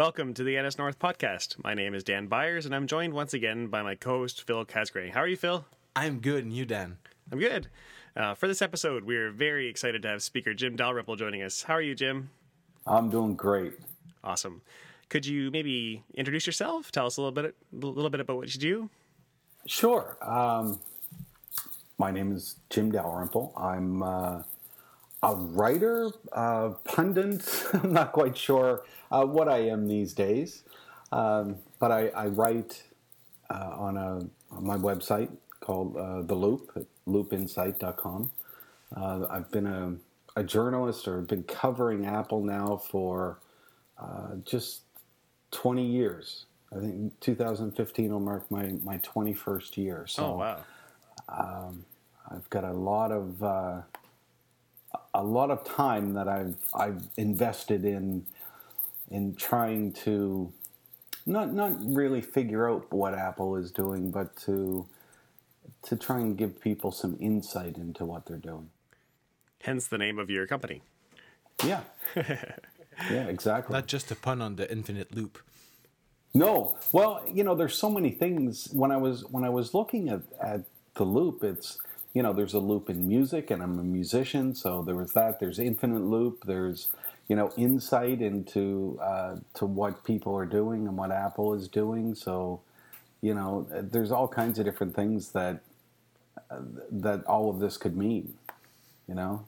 Welcome to the NS North podcast. My name is Dan Byers, and I'm joined once again by my co host, Phil Casgrain. How are you, Phil? I'm good, and you, Dan? I'm good. Uh, for this episode, we're very excited to have speaker Jim Dalrymple joining us. How are you, Jim? I'm doing great. Awesome. Could you maybe introduce yourself? Tell us a little bit, a little bit about what you do. Sure. Um, my name is Jim Dalrymple. I'm uh, a writer, uh, pundit. I'm not quite sure uh, what I am these days, um, but I, I write uh, on, a, on my website called uh, The Loop at loopinsight.com. Uh, I've been a, a, journalist or been covering Apple now for uh, just 20 years. I think 2015 will mark my, my 21st year. So, oh, wow. Um, I've got a lot of uh, a lot of time that I've I've invested in in trying to not not really figure out what Apple is doing, but to to try and give people some insight into what they're doing. Hence the name of your company. Yeah. yeah, exactly. Not just a pun on the infinite loop. No. Well, you know, there's so many things when I was when I was looking at, at the loop, it's you know, there's a loop in music, and I'm a musician, so there was that. There's infinite loop. There's you know insight into uh, to what people are doing and what Apple is doing. So you know, there's all kinds of different things that uh, that all of this could mean. You know.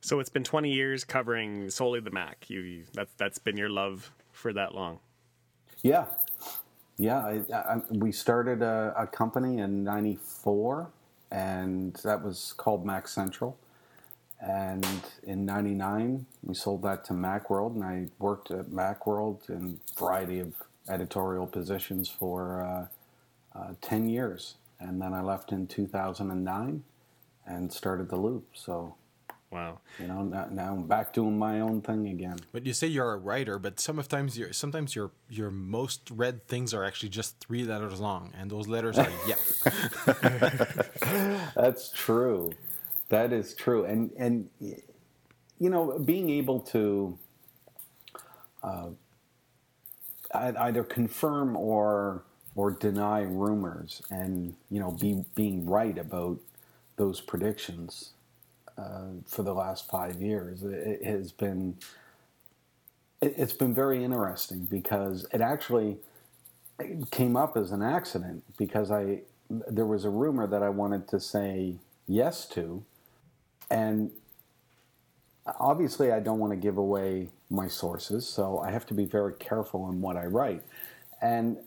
So it's been 20 years covering solely the Mac. You, you that's that's been your love for that long. Yeah, yeah. I, I, we started a, a company in '94 and that was called Mac Central. And in '99, we sold that to MacWorld, and I worked at MacWorld in a variety of editorial positions for uh, uh, 10 years. And then I left in 2009 and started The Loop. So Wow. You know, now, now, I'm back doing my own thing again. But you say you're a writer, but sometimes your sometimes your your most read things are actually just three letters long, and those letters are yep. That's true. That is true, and and you know, being able to uh, either confirm or or deny rumors, and you know, be being right about those predictions uh, for the last five years. It, it has been it, has been very interesting because it actually came up as an accident because I there was a rumor that I wanted to say yes to, and obviously I don't want to give away my sources, so I have to be very careful in what I write. And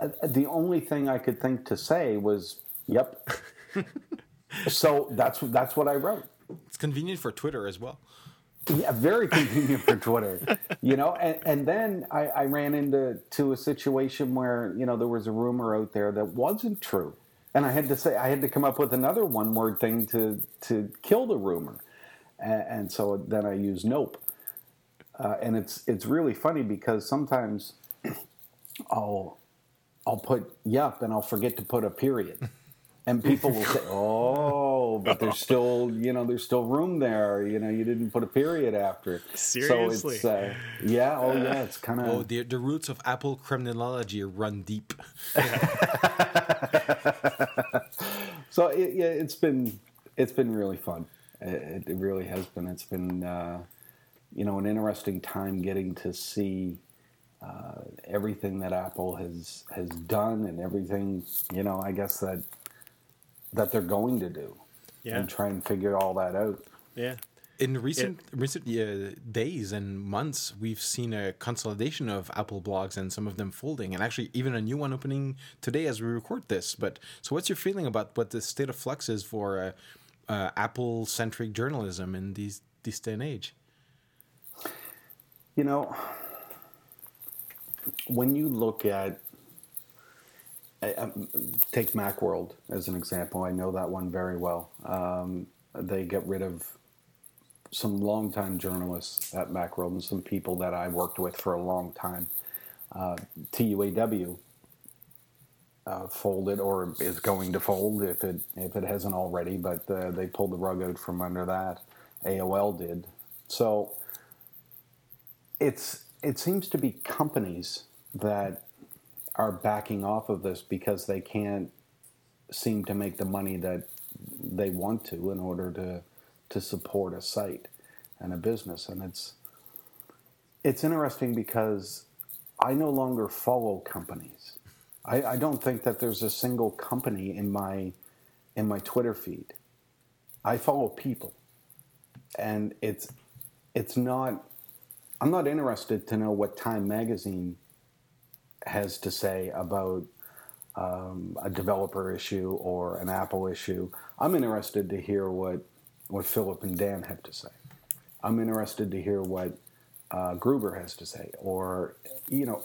uh, the only thing I could think to say was, "Yep." so that's that's what I wrote. It's convenient for Twitter as well. Yeah, very convenient for Twitter. You know, and, and then I, I, ran into to a situation where you know there was a rumor out there that wasn't true, and I had to say I had to come up with another one word thing to to kill the rumor, and, and so then I use nope, uh, and it's it's really funny because sometimes I'll I'll put yup and I'll forget to put a period and people will say, "Oh, but there's still, you know, there's still room there. You know, you didn't put a period after it." Seriously? So it's, uh, yeah, oh yeah, it's kind of. Oh, the the roots of Apple Kremlinology run deep. so it, yeah, it's been it's been really fun. It, it really has been. It's been uh, you know an interesting time getting to see. Uh, everything that Apple has has done and everything, you know, I guess that that they're going to do yeah. and try and figure all that out. Yeah. In recent it, recent uh, days and months, we've seen a consolidation of Apple blogs and some of them folding, and actually even a new one opening today as we record this. But so, what's your feeling about what the state of flux is for uh, uh, Apple centric journalism in these this day and age? You know, when you look at I, take Macworld as an example. I know that one very well. Um, they get rid of some longtime journalists at Macworld and some people that I worked with for a long time. Uh, TUAW uh, folded or is going to fold if it if it hasn't already, but uh, they pulled the rug out from under that. AOL did. So it's it seems to be companies that are backing off of this because they can't seem to make the money that they want to in order to to support a site and a business and it's it's interesting because I no longer follow companies. I, I don't think that there's a single company in my in my Twitter feed. I follow people. And it's it's not I'm not interested to know what Time magazine has to say about um, a developer issue or an Apple issue. I'm interested to hear what what Philip and Dan have to say. I'm interested to hear what uh, Gruber has to say, or you know,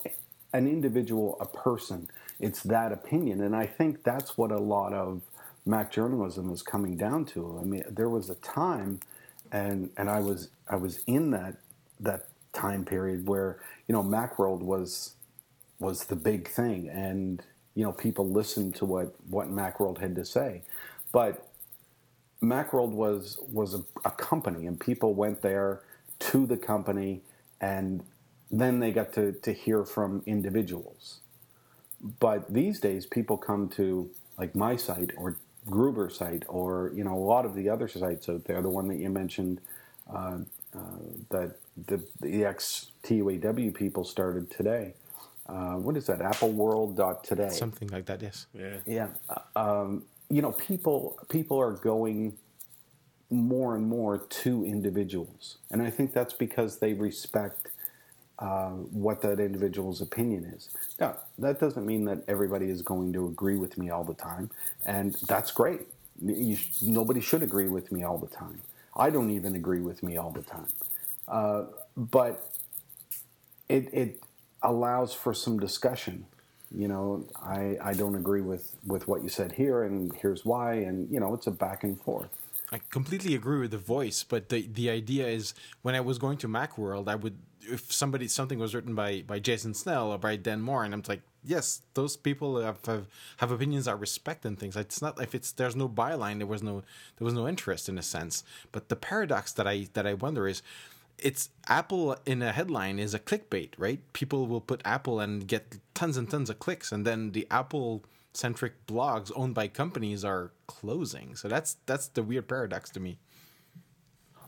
an individual, a person. It's that opinion, and I think that's what a lot of Mac journalism is coming down to. I mean, there was a time, and and I was I was in that that time period where you know MacWorld was was the big thing, and you know people listened to what what MacWorld had to say, but Macworld was was a, a, company, and people went there to the company, and then they got to to hear from individuals. But these days, people come to like my site or Gruber site, or you know a lot of the other sites out there. The one that you mentioned uh, uh, that the the ex TUAW people started today. Uh, what is that? Apple World today. Something like that. Yes. Yeah. Yeah. Um, you know, people people are going more and more to individuals, and I think that's because they respect uh, what that individual's opinion is. Now, that doesn't mean that everybody is going to agree with me all the time, and that's great. You, nobody should agree with me all the time. I don't even agree with me all the time, uh, but it, it allows for some discussion you know, I, I don't agree with, with what you said here, and here's why, and you know, it's a back and forth. I completely agree with the voice, but the the idea is when I was going to MacWorld, I would if somebody something was written by by Jason Snell or by Dan Moren, and I'm like, yes, those people have have, have opinions I respect and things. It's not if it's there's no byline, there was no there was no interest in a sense. But the paradox that I that I wonder is it's Apple in a headline is a clickbait, right? People will put Apple and get tons and tons of clicks, and then the Apple centric blogs owned by companies are closing. So that's that's the weird paradox to me.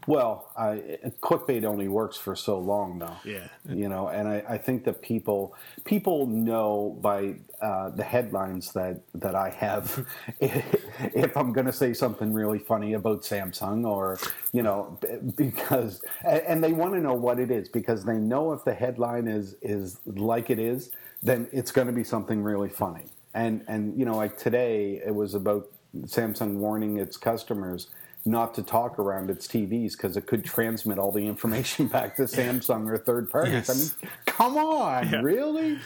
Well, I, clickbait only works for so long, though. Yeah. You know, and I, I think that people people know by uh, the headlines that that I have if I'm going to say something really funny about Samsung, or you know, because and they want to know what it is because they know if the headline is is like it is, then it's going to be something really funny. And and you know, like today, it was about Samsung warning its customers not to talk around its TVs because it could transmit all the information back to Samsung or third parties. Yes. I mean, come on, yeah. really?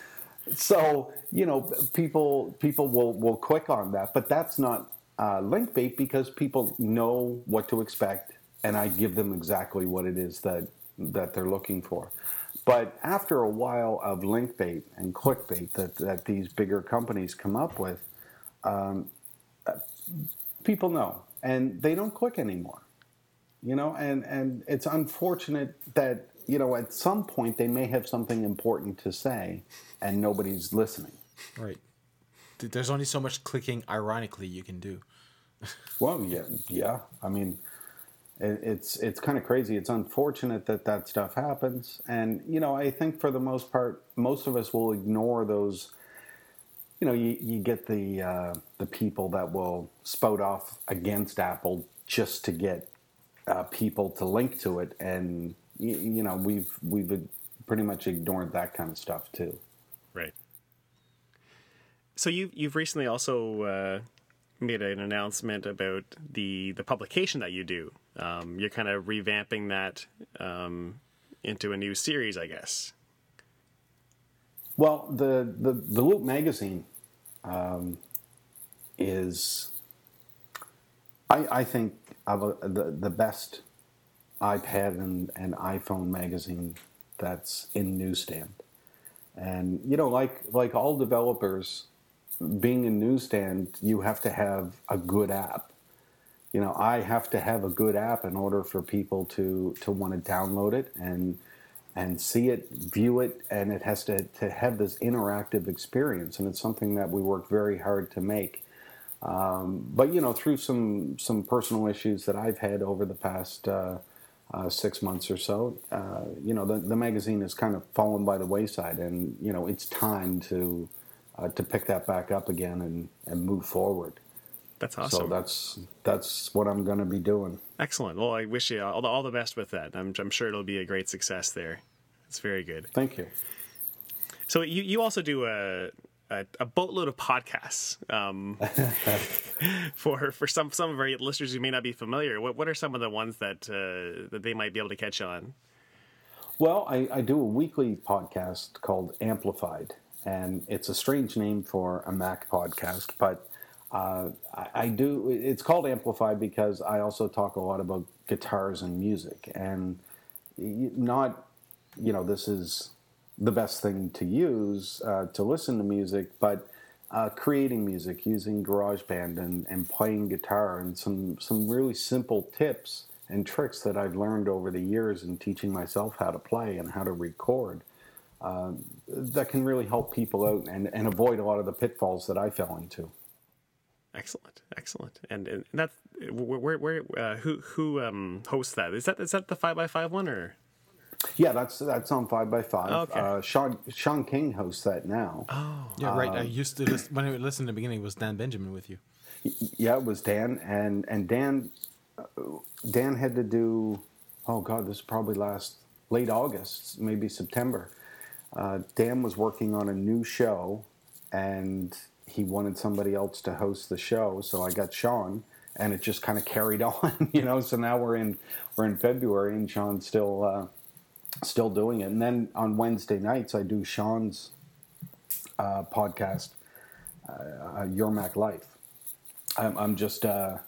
so you know, people people will will click on that, but that's not uh, link bait because people know what to expect, and I give them exactly what it is that that they're looking for. But after a while of link bait and clickbait that that these bigger companies come up with, um, people know and they don't click anymore. You know, and, and it's unfortunate that, you know, at some point they may have something important to say and nobody's listening. Right. There's only so much clicking ironically you can do. well, yeah, yeah. I mean, it, it's it's kind of crazy. It's unfortunate that that stuff happens, and you know, I think for the most part, most of us will ignore those you know, you, you get the uh, the people that will spout off against Apple just to get uh, people to link to it, and you, you, know, we've we've pretty much ignored that kind of stuff too. Right. So you you've recently also uh, made an announcement about the the publication that you do. Um, you're kind of revamping that um, into a new series, I guess. Well, the, the, the Loop magazine um, is, I, I think, a, the, the best iPad and, and iPhone magazine that's in newsstand. And, you know, like, like all developers, being in newsstand, you have to have a good app. You know, I have to have a good app in order for people to, to want to download it and and see it, view it, and it has to, to have this interactive experience. And it's something that we work very hard to make. Um, but you know, through some some personal issues that I've had over the past uh, uh, six months or so, uh, you know, the, the magazine has kind of fallen by the wayside, and you know, it's time to uh, to pick that back up again and, and move forward. That's awesome. So that's that's what I'm going to be doing. Excellent. Well, I wish you all the, all the best with that. I'm, I'm sure it'll be a great success there. It's very good. Thank you. So you you also do a a, a boatload of podcasts. Um, for for some some of our listeners who may not be familiar, what what are some of the ones that uh, that they might be able to catch on? Well, I, I do a weekly podcast called Amplified, and it's a strange name for a Mac podcast, but uh, I, I, do. It's called Amplify because I also talk a lot about guitars and music, and not, you know, this is the best thing to use uh, to listen to music, but uh, creating music using GarageBand and, and playing guitar and some some really simple tips and tricks that I've learned over the years in teaching myself how to play and how to record uh, that can really help people out and, and avoid a lot of the pitfalls that I fell into. Excellent, excellent, and, and that's where where uh, who who um, hosts that? Is that is that the five by five one or? Yeah, that's that's on five by five. Okay. Uh, Shawn Shawn King hosts that now. Oh, yeah, right. I used to listen, when I listened in the beginning. It was Dan Benjamin with you. Yeah, it was Dan, and and Dan Dan had to do. Oh God, this probably last late August, maybe September. Uh, Dan was working on a new show, and he wanted somebody else to host the show. So I got Shawn, and it just kind of carried on, you know. So now we're in we're in February, and Shawn's still uh, still doing it. And then on Wednesday nights, I do Shawn's uh, podcast, uh, uh Your Mac Life. I'm, I'm just uh,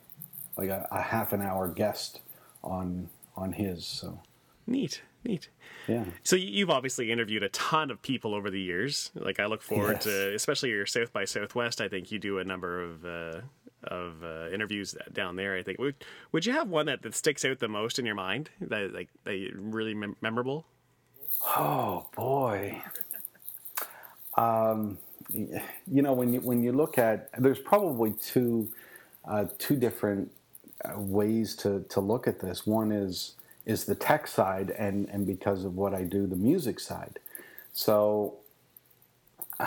like a, a half an hour guest on on his. So neat, neat. Yeah. So you've obviously interviewed a ton of people over the years. Like I look forward Yes. to, especially your South by Southwest. I think you do a number of uh, of uh, interviews down there. I think would would you have one that, that sticks out the most in your mind that like that really mem- memorable? Oh boy. Um, you know when you when you look at there's probably two uh, two different uh, ways to to look at this. One is is the tech side, and and because of what I do, the music side. So.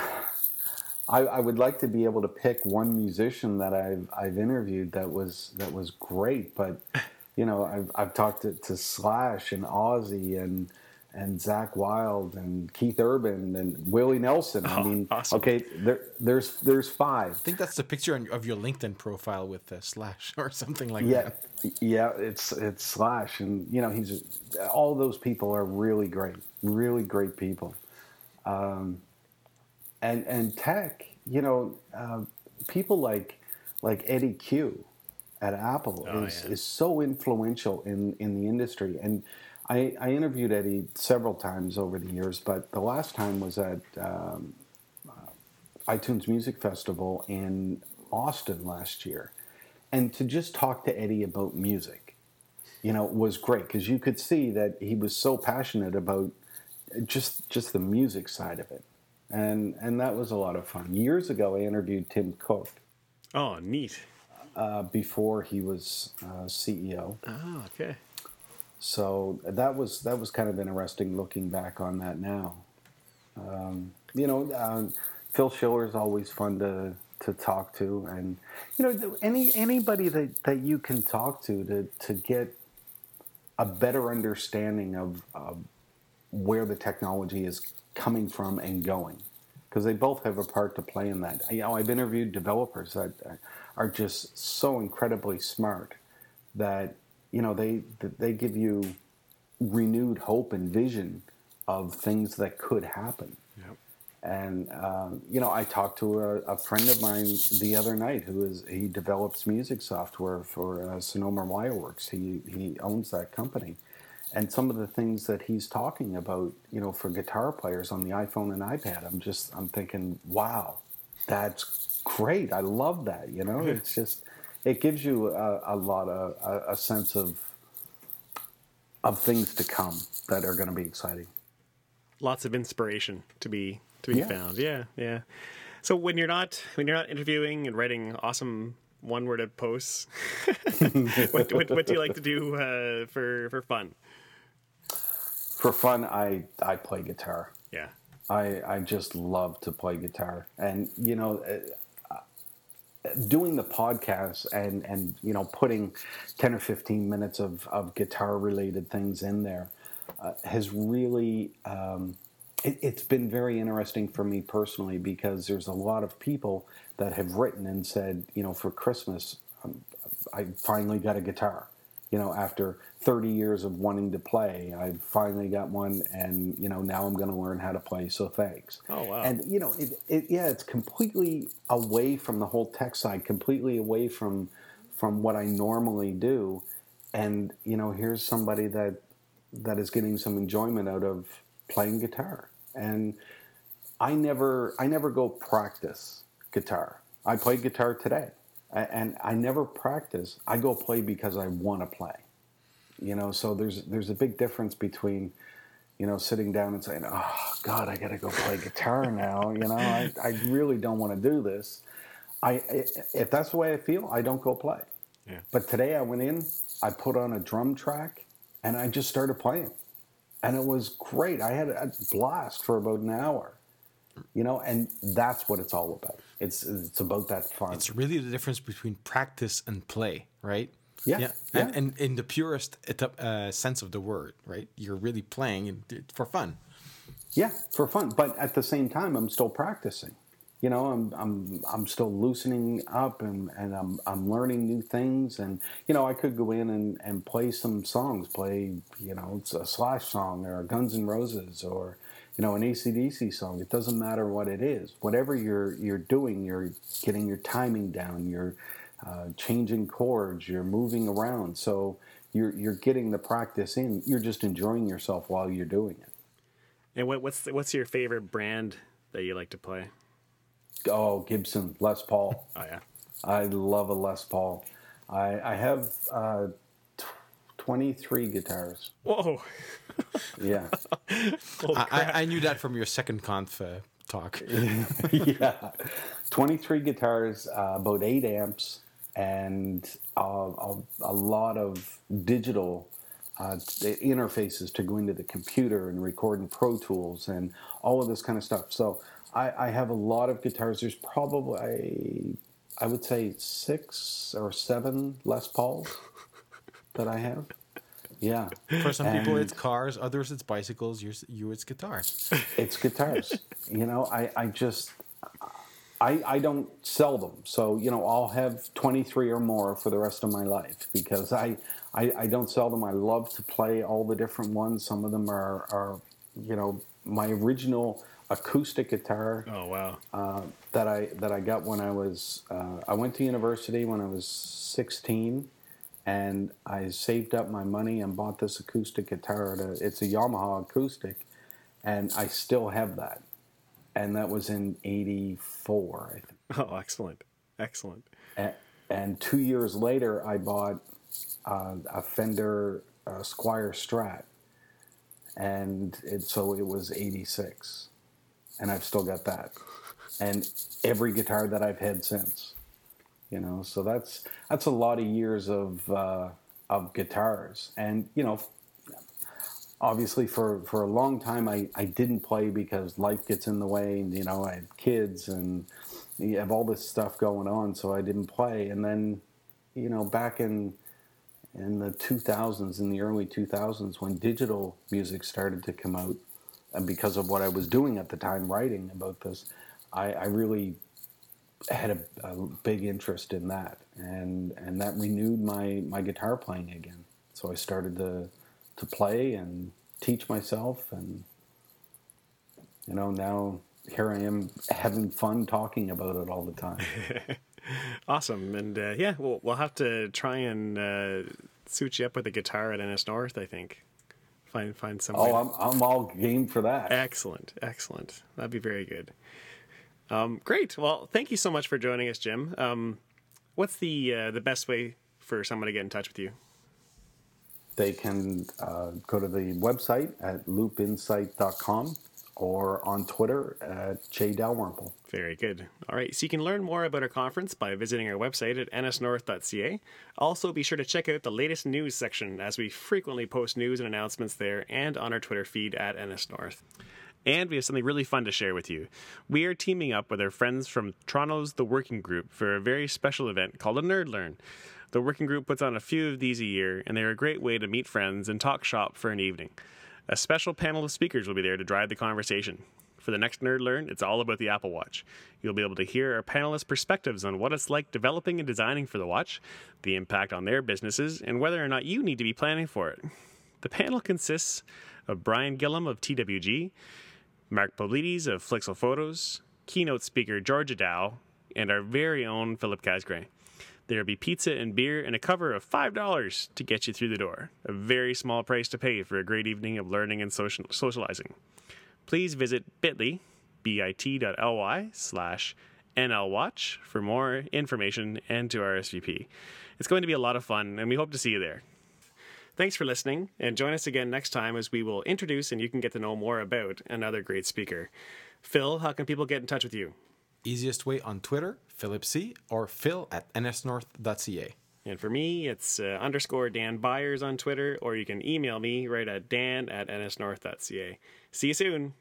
I, I would like to be able to pick one musician that I've I've interviewed that was that was great, but you know I've I've talked to, to Slash and Ozzy and and Zakk Wylde and Keith Urban and Willie Nelson. I Oh, mean, awesome. okay, there, there's there's five. I think that's the picture on, of your LinkedIn profile with uh, slash or something like Yeah, that. yeah, it's it's Slash, and you know he's all those people are really great, really great people. Um, and and tech, you know, uh, people like like Eddy Cue at Apple Oh, is, yeah. is so influential in in the industry. And I, I interviewed Eddy several times over the years, but the last time was at um, uh, iTunes Music Festival in Austin last year, and to just talk to Eddy about music, you know, was great because you could see that he was so passionate about just just the music side of it, and and that was a lot of fun. Years ago, I interviewed Tim Cook Oh, neat. uh, before he was uh, CEO. Oh, okay. So that was that was kind of interesting looking back on that now. Um, you know, um, Phil Schiller is always fun to to talk to, and you know, any anybody that, that you can talk to to to get a better understanding of, of where the technology is coming from and going, because they both have a part to play in that. You know, I've interviewed developers that are just so incredibly smart that you know they they give you renewed hope and vision of things that could happen. Yep. And um, you know, I talked to a, a friend of mine the other night who is he develops music software for uh, Sonoma Wireworks. He he owns that company, and some of the things that he's talking about, you know, for guitar players on the iPhone and iPad, I'm just I'm thinking, wow, that's great. I love that. You know, it's just it gives you a, a lot of a, a sense of of things to come that are going to be exciting. lots of inspiration to be to be Yeah. found. Yeah, yeah. So when you're not when you're not interviewing and writing awesome one worded posts, what, what what do you like to do uh, for for fun? For fun, I I play guitar. Yeah. I I just love to play guitar, and you know, doing the podcast and and you know putting ten or fifteen minutes of of guitar related things in there uh, has really. Um, it, it's been very interesting for me personally because there's a lot of people that have written and said, you know, for Christmas, um, I finally got a guitar. You know, after 30 years of wanting to play, I finally got one, and you know now I'm going to learn how to play. So thanks. Oh, wow. And you know, it, it, yeah, it's completely away from the whole tech side, completely away from from what I normally do. And you know, here's somebody that that is getting some enjoyment out of playing guitar. And I never I never go practice guitar. I play guitar today. And I never practice. I go play because I want to play. You know, so there's there's a big difference between you know, sitting down and saying, "Oh God, I got to go play guitar now." You know, I, I really don't want to do this. I i- if that's the way I feel, I don't go play. Yeah. But today I went in, I put on a drum track, and I just started playing, and it was great. I had a blast for about an hour. You know, and that's what it's all about. It's it's about that fun. It's really the difference between practice and play, right? Yeah, And, yeah. and in the purest uh, sense of the word, right? You're really playing for fun. Yeah, for fun. But at the same time, I'm still practicing. You know, I'm I'm I'm still loosening up and, and I'm I'm learning new things. And you know, I could go in and, and play some songs, play you know, it's a Slash song or Guns and Roses or you know, an ACDC song. It doesn't matter what it is. Whatever you're you're doing, you're getting your timing down. You're uh, changing chords. You're moving around. So you're you're getting the practice in. You're just enjoying yourself while you're doing it. And what, what's what's your favorite brand that you like to play? Oh, Gibson, Les Paul. Oh yeah. I love a Les Paul. I, I have uh, 23 guitars. Whoa. Yeah. I, I, I knew that from your second conf uh, talk. yeah. 23 guitars, uh, about 8 amps, and uh, a, a lot of digital uh, interfaces to go into the computer and record in Pro Tools and all of this kind of stuff. So I, I have a lot of guitars. There's probably, I would say, six or seven Les Pauls that I have. Yeah. For some people, it's cars. Others, it's bicycles. Yours, you, it's guitars. it's guitars. you know, I, I just I, I don't sell them. So, you know, I'll have 23 or more for the rest of my life because I, I, I don't sell them. I love to play all the different ones. Some of them are, are you know, my original acoustic guitar Oh wow. uh, that I that I got when I was uh, I went to university when I was 16, and I saved up my money and bought this acoustic guitar. At a, it's a Yamaha acoustic, and I still have that. And that was in '84, I think. Oh, excellent. Excellent. And, and two years later, I bought uh, a Fender uh, Squier Strat, and it, so it was '86, and I've still got that, and every guitar that I've had since, you know. So that's that's a lot of years of uh, of guitars, and you know, obviously for for a long time I, I didn't play because life gets in the way and you know I had kids and you have all this stuff going on so I didn't play and then you know back in in the 2000s in the early 2000s when digital music started to come out and because of what I was doing at the time writing about this I, I really had a, a big interest in that and and that renewed my my guitar playing again so I started to to play and teach myself and you know now here I am having fun talking about it all the time. Awesome. And uh, yeah, we'll we'll have to try and uh, suit you up with a guitar at NS North. I think. Find find some. oh, I'm I'm all game for that. Excellent, excellent. That'd be very good. Um, great. Well, thank you so much for joining us, Jim. Um, what's the uh, the best way for someone to get in touch with you? They can uh, go to the website at loopinsight.com or on Twitter at Jay Dalrymple. Very good. All right, so you can learn more about our conference by visiting our website at nsnorth.ca. Also, be sure to check out the latest news section as we frequently post news and announcements there and on our Twitter feed at nsnorth. And we have something really fun to share with you. We are teaming up with our friends from Toronto's The Working Group for a very special event called a Nerd Learn. The Working Group puts on a few of these a year, and they're a great way to meet friends and talk shop for an evening. A special panel of speakers will be there to drive the conversation. For the next Nerd Learn, it's all about the Apple Watch. You'll be able to hear our panelists' perspectives on what it's like developing and designing for the watch, the impact on their businesses, and whether or not you need to be planning for it. The panel consists of Brian Gillum of TWG, Mark Poblides of Flixel Photos, keynote speaker Georgia Dow, and our very own Philip Casgrain. There will be pizza and beer and a cover of $5 to get you through the door. A very small price to pay for a great evening of learning and social- socializing. Please visit bit.ly, bit.ly slash nlwatch for more information and to RSVP. It's going to be a lot of fun, and we hope to see you there. Thanks for listening, and join us again next time as we will introduce and you can get to know more about another great speaker. Phil, how can people get in touch with you? Easiest way on Twitter, Philip C, or phil at nsnorth.ca. And for me, it's uh, underscore Dan Byers on Twitter, or you can email me right at dan at nsnorth.ca. See you soon.